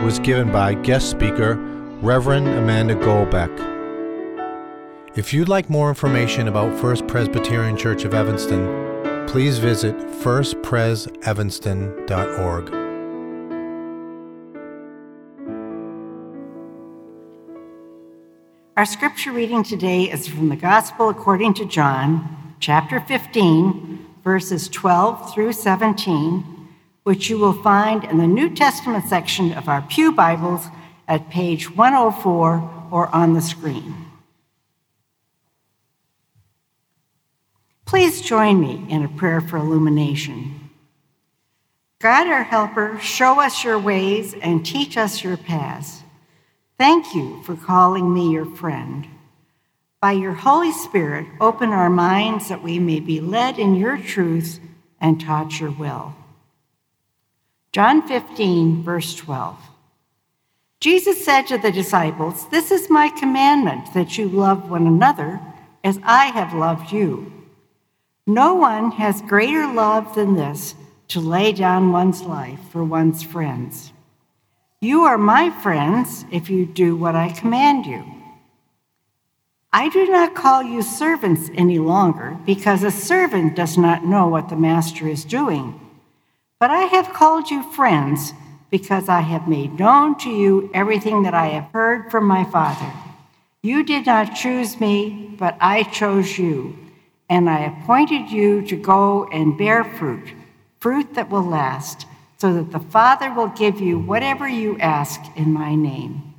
was given by guest speaker Reverend Amanda Goldbeck. If you'd like more information about First Presbyterian Church of Evanston, please visit firstpresevanston.org. Our scripture reading today is from the Gospel according to John, chapter 15, verses 12 through 17, which you will find in the New Testament section of our Pew Bibles at page 104 or on the screen. Please join me in a prayer for illumination. God, our helper, show us your ways and teach us your paths. Thank you for calling me your friend. By your Holy Spirit, open our minds that we may be led in your truth and taught your will. John 15, verse 12. Jesus said to the disciples, This is my commandment that you love one another as I have loved you. No one has greater love than this to lay down one's life for one's friends. You are my friends if you do what I command you. I do not call you servants any longer, because a servant does not know what the master is doing. But I have called you friends, because I have made known to you everything that I have heard from my Father. You did not choose me, but I chose you, and I appointed you to go and bear fruit, fruit that will last so that the Father will give you whatever you ask in my name.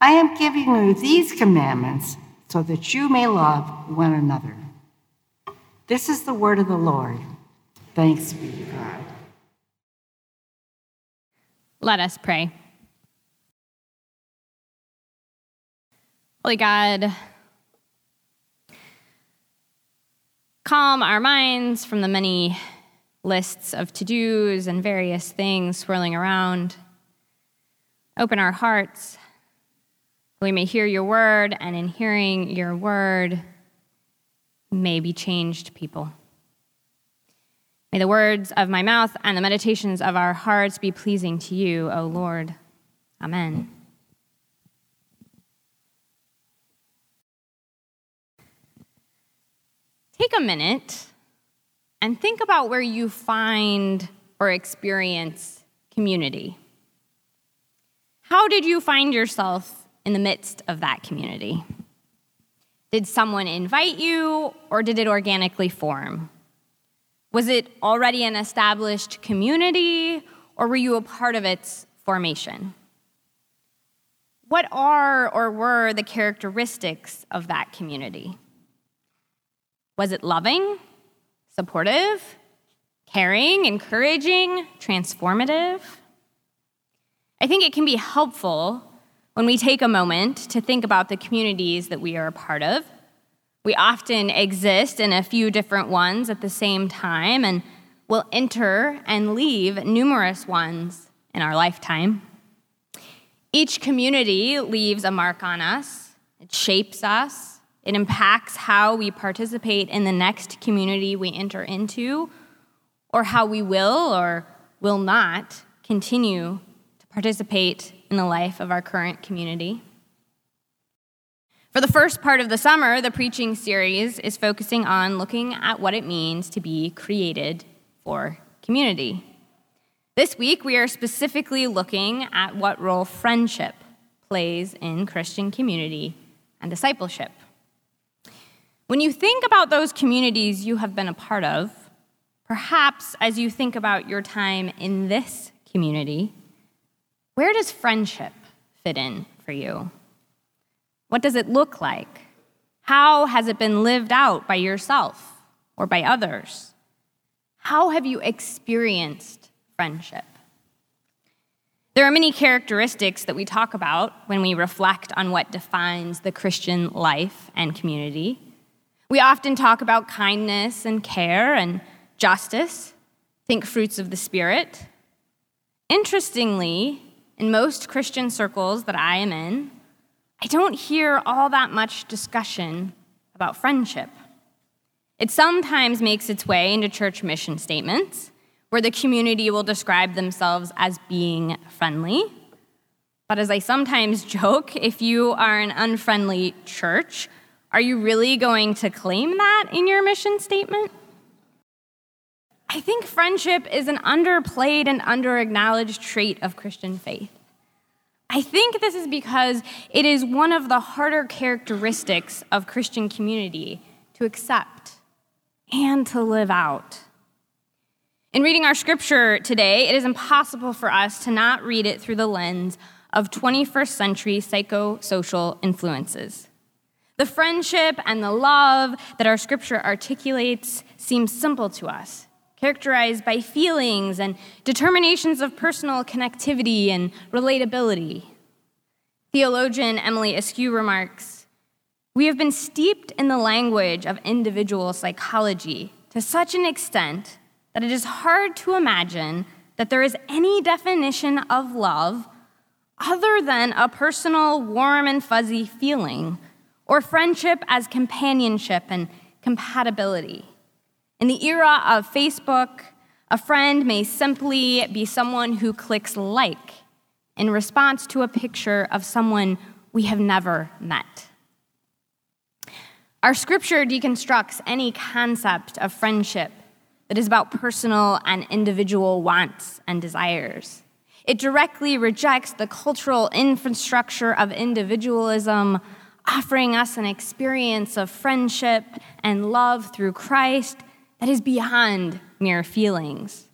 I am giving you these commandments so that you may love one another. This is the word of the Lord. Thanks be to God. Let us pray. Holy God, calm our minds from the many lists of to dos and various things swirling around. Open our hearts. We may hear your word, and in hearing your word, may be changed people. May the words of my mouth and the meditations of our hearts be pleasing to you, O Lord. Amen. Take a minute and think about where you find or experience community. How did you find yourself in the midst of that community? Did someone invite you, or did it organically form? Was it already an established community, or were you a part of its formation? What are or were the characteristics of that community? Was it loving? supportive, caring, encouraging, transformative. I think it can be helpful when we take a moment to think about the communities that we are a part of. We often exist in a few different ones at the same time and will enter and leave numerous ones in our lifetime. Each community leaves a mark on us, it shapes us, it impacts how we participate in the next community we enter into, or how we will or will not continue to participate in the life of our current community. For the first part of the summer, the preaching series is focusing on looking at what it means to be created for community. This week, we are specifically looking at what role friendship plays in Christian community and discipleship. When you think about those communities you have been a part of, perhaps as you think about your time in this community, where does friendship fit in for you? What does it look like? How has it been lived out by yourself or by others? How have you experienced friendship? There are many characteristics that we talk about when we reflect on what defines the Christian life and community. We often talk about kindness and care and justice, think fruits of the Spirit. Interestingly, in most Christian circles that I am in, I don't hear all that much discussion about friendship. It sometimes makes its way into church mission statements, where the community will describe themselves as being friendly, But as I sometimes joke, if you are an unfriendly church, are you really going to claim that in your mission statement? I think friendship is an underplayed and underacknowledged trait of Christian faith. I think this is because it is one of the harder characteristics of Christian community to accept and to live out. In reading our scripture today, it is impossible for us to not read it through the lens of 21st century psychosocial influences. The friendship and the love that our scripture articulates seems simple to us, characterized by feelings and determinations of personal connectivity and relatability. Theologian Emily Askew remarks We have been steeped in the language of individual psychology to such an extent that it is hard to imagine that there is any definition of love other than a personal, warm and fuzzy feeling, or friendship as companionship and compatibility. In the era of Facebook, a friend may simply be someone who clicks like in response to a picture of someone we have never met. Our scripture deconstructs any concept of friendship that is about personal and individual wants and desires. It directly rejects the cultural infrastructure of individualism, offering us an experience of friendship and love through Christ that is beyond mere feelings.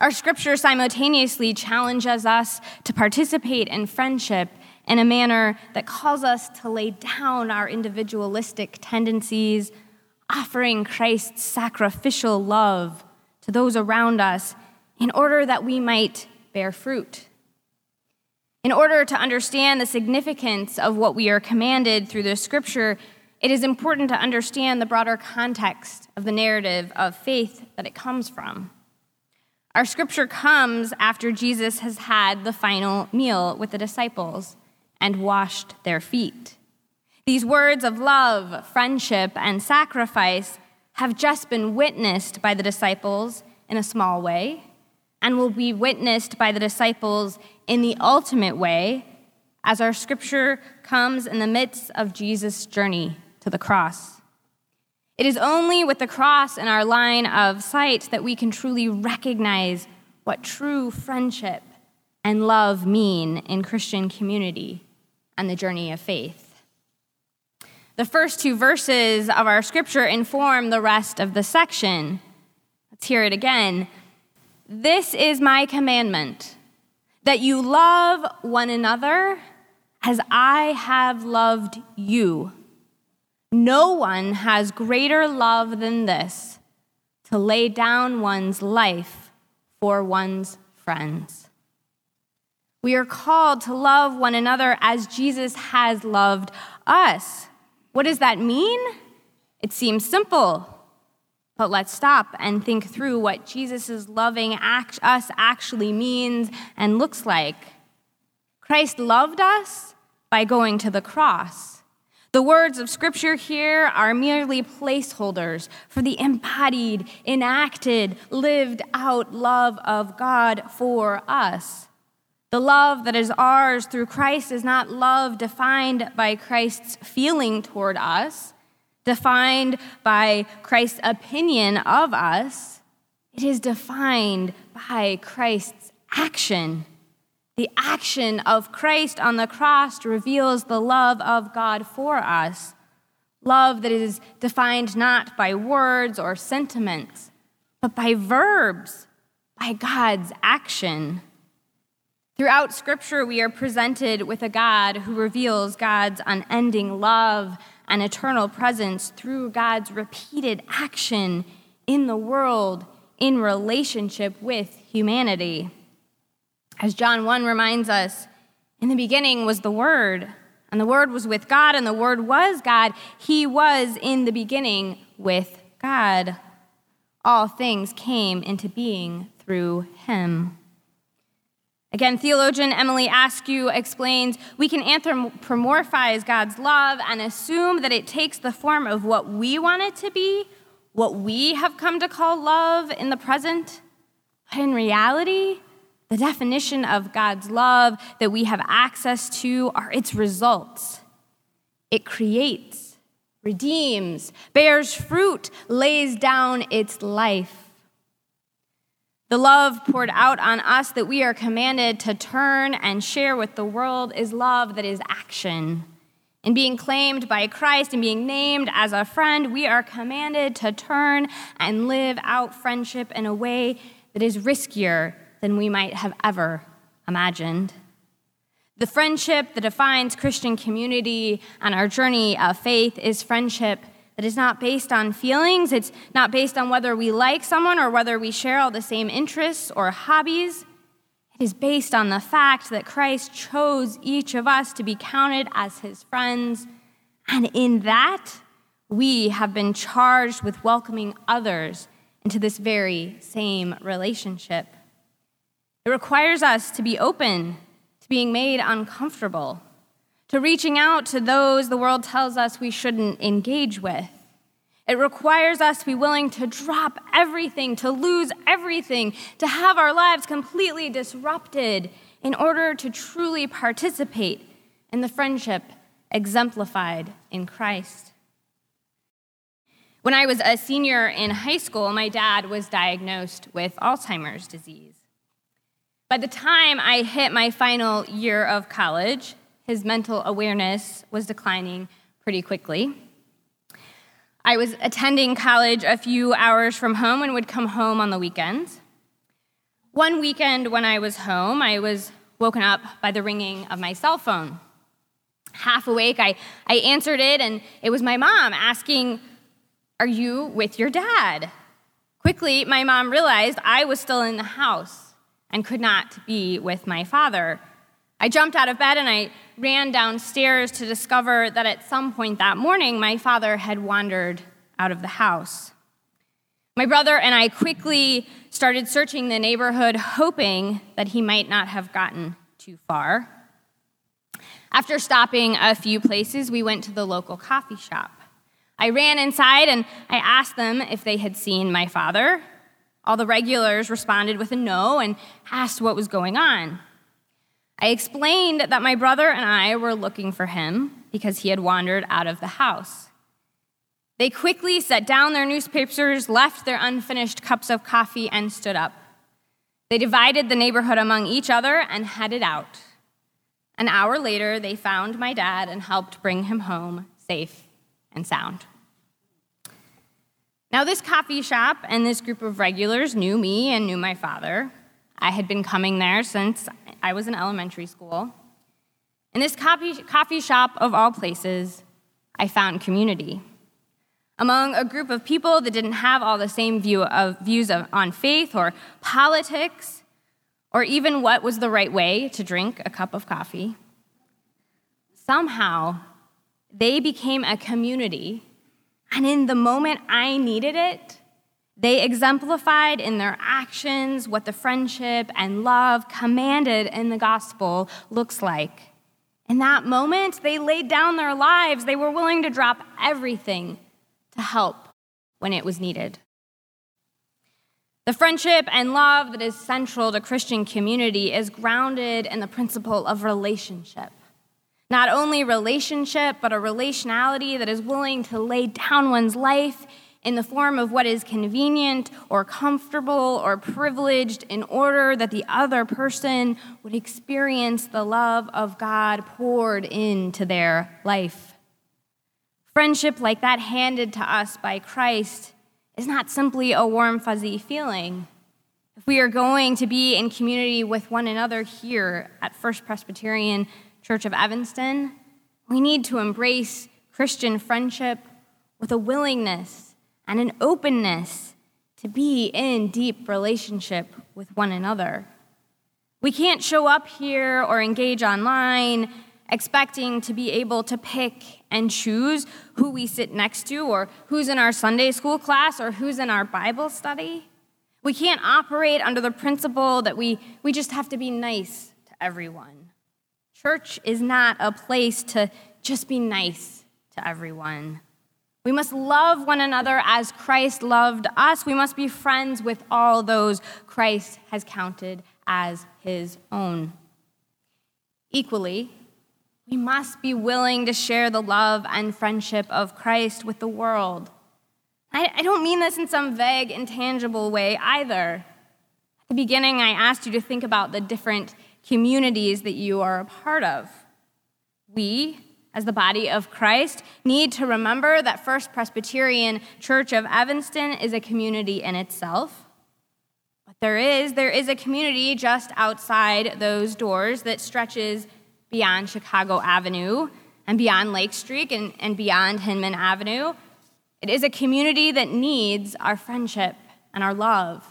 Our scripture simultaneously challenges us to participate in friendship in a manner that calls us to lay down our individualistic tendencies, offering Christ's sacrificial love to those around us in order that we might bear fruit. In order to understand the significance of what we are commanded through the scripture, it is important to understand the broader context of the narrative of faith that it comes from. Our scripture comes after Jesus has had the final meal with the disciples and washed their feet. These words of love, friendship, and sacrifice have just been witnessed by the disciples in a small way and will be witnessed by the disciples in the ultimate way as our scripture comes in the midst of Jesus' journey to the cross. It is only with the cross in our line of sight that we can truly recognize what true friendship and love mean in Christian community and the journey of faith. The first two verses of our scripture inform the rest of the section. Let's hear it again. This is my commandment that you love one another as I have loved you. No one has greater love than this to lay down one's life for one's friends. We are called to love one another as Jesus has loved us. What does that mean? It seems simple. But let's stop and think through what Jesus' loving act, us actually means and looks like. Christ loved us by going to the cross. The words of Scripture here are merely placeholders for the embodied, enacted, lived out love of God for us. The love that is ours through Christ is not love defined by Christ's feeling toward us defined by Christ's opinion of us, it is defined by Christ's action. The action of Christ on the cross reveals the love of God for us. Love that is defined not by words or sentiments, but by verbs, by God's action. Throughout Scripture, we are presented with a God who reveals God's unending love and eternal presence through God's repeated action in the world in relationship with humanity. As John 1 reminds us, in the beginning was the Word, and the Word was with God, and the Word was God. He was in the beginning with God. All things came into being through him. Again, theologian Emily Askew explains we can anthropomorphize God's love and assume that it takes the form of what we want it to be, what we have come to call love in the present. But in reality, the definition of God's love that we have access to are its results. It creates, redeems, bears fruit, lays down its life. The love poured out on us that we are commanded to turn and share with the world is love that is action. In being claimed by Christ and being named as a friend, we are commanded to turn and live out friendship in a way that is riskier than we might have ever imagined. The friendship that defines Christian community and our journey of faith is friendship that is not based on feelings. It's not based on whether we like someone or whether we share all the same interests or hobbies. It is based on the fact that Christ chose each of us to be counted as his friends. And in that, we have been charged with welcoming others into this very same relationship. It requires us to be open to being made uncomfortable, to reaching out to those the world tells us we shouldn't engage with. It requires us to be willing to drop everything, to lose everything, to have our lives completely disrupted in order to truly participate in the friendship exemplified in Christ. When I was a senior in high school, my dad was diagnosed with Alzheimer's disease. By the time I hit my final year of college, his mental awareness was declining pretty quickly. I was attending college a few hours from home and would come home on the weekends. One weekend when I was home, I was woken up by the ringing of my cell phone. Half awake, I, I answered it, and it was my mom asking, Are you with your dad? Quickly, my mom realized I was still in the house and could not be with my father. I jumped out of bed and I ran downstairs to discover that at some point that morning, my father had wandered out of the house. My brother and I quickly started searching the neighborhood, hoping that he might not have gotten too far. After stopping a few places, we went to the local coffee shop. I ran inside and I asked them if they had seen my father. All the regulars responded with a no and asked what was going on. I explained that my brother and I were looking for him because he had wandered out of the house. They quickly set down their newspapers, left their unfinished cups of coffee, and stood up. They divided the neighborhood among each other and headed out. An hour later, they found my dad and helped bring him home safe and sound. Now, this coffee shop and this group of regulars knew me and knew my father. I had been coming there since I was in elementary school. In this coffee, coffee shop, of all places, I found community. Among a group of people that didn't have all the same view of, views of, on faith or politics, or even what was the right way to drink a cup of coffee, somehow they became a community and in the moment I needed it, they exemplified in their actions what the friendship and love commanded in the gospel looks like. In that moment, they laid down their lives. They were willing to drop everything to help when it was needed. The friendship and love that is central to Christian community is grounded in the principle of relationship. Not only relationship, but a relationality that is willing to lay down one's life in the form of what is convenient or comfortable or privileged in order that the other person would experience the love of God poured into their life. Friendship like that handed to us by Christ is not simply a warm, fuzzy feeling. If we are going to be in community with one another here at First Presbyterian Church of Evanston, we need to embrace Christian friendship with a willingness and an openness to be in deep relationship with one another. We can't show up here or engage online expecting to be able to pick and choose who we sit next to or who's in our Sunday school class or who's in our Bible study. We can't operate under the principle that we, we just have to be nice to everyone. Church is not a place to just be nice to everyone. We must love one another as Christ loved us. We must be friends with all those Christ has counted as his own. Equally, we must be willing to share the love and friendship of Christ with the world. I, I don't mean this in some vague, intangible way either. At the beginning, I asked you to think about the different communities that you are a part of. We, as the body of Christ, need to remember that First Presbyterian Church of Evanston is a community in itself. But there is, there is a community just outside those doors that stretches beyond Chicago Avenue and beyond Lake Street and, and beyond Hinman Avenue. It is a community that needs our friendship and our love.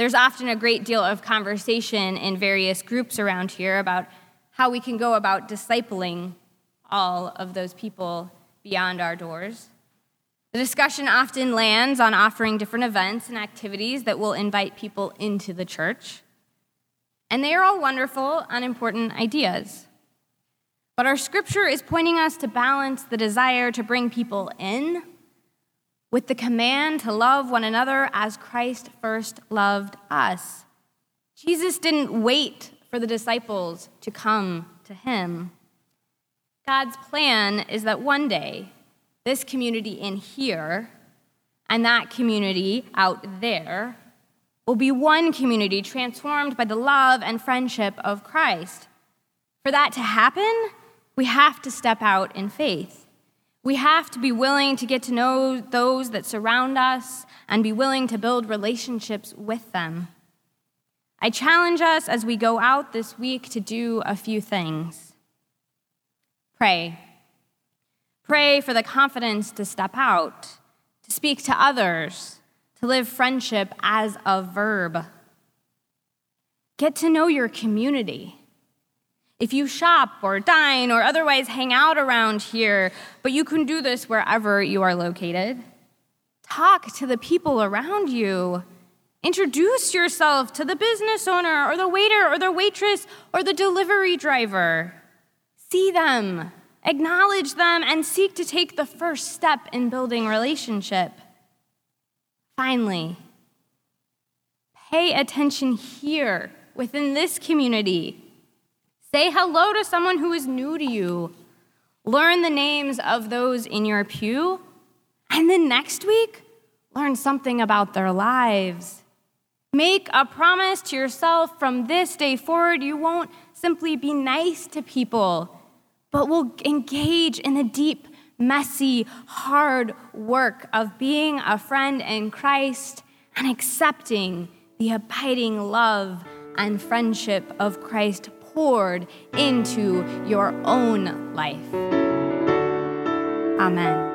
There's often a great deal of conversation in various groups around here about how we can go about discipling all of those people beyond our doors. The discussion often lands on offering different events and activities that will invite people into the church. And they are all wonderful and important ideas. But our scripture is pointing us to balance the desire to bring people in with the command to love one another as Christ first loved us. Jesus didn't wait for the disciples to come to him. God's plan is that one day, this community in here and that community out there will be one community transformed by the love and friendship of Christ. For that to happen, we have to step out in faith. We have to be willing to get to know those that surround us and be willing to build relationships with them. I challenge us as we go out this week to do a few things. Pray. Pray for the confidence to step out, to speak to others, to live friendship as a verb. Get to know your community. If you shop or dine or otherwise hang out around here, but you can do this wherever you are located, talk to the people around you. Introduce yourself to the business owner or the waiter or the waitress or the delivery driver. See them, acknowledge them, and seek to take the first step in building relationship. Finally, pay attention here within this community Say hello to someone who is new to you. Learn the names of those in your pew. And then next week, learn something about their lives. Make a promise to yourself from this day forward, you won't simply be nice to people, but will engage in the deep, messy, hard work of being a friend in Christ and accepting the abiding love and friendship of Christ poured into your own life. Amen.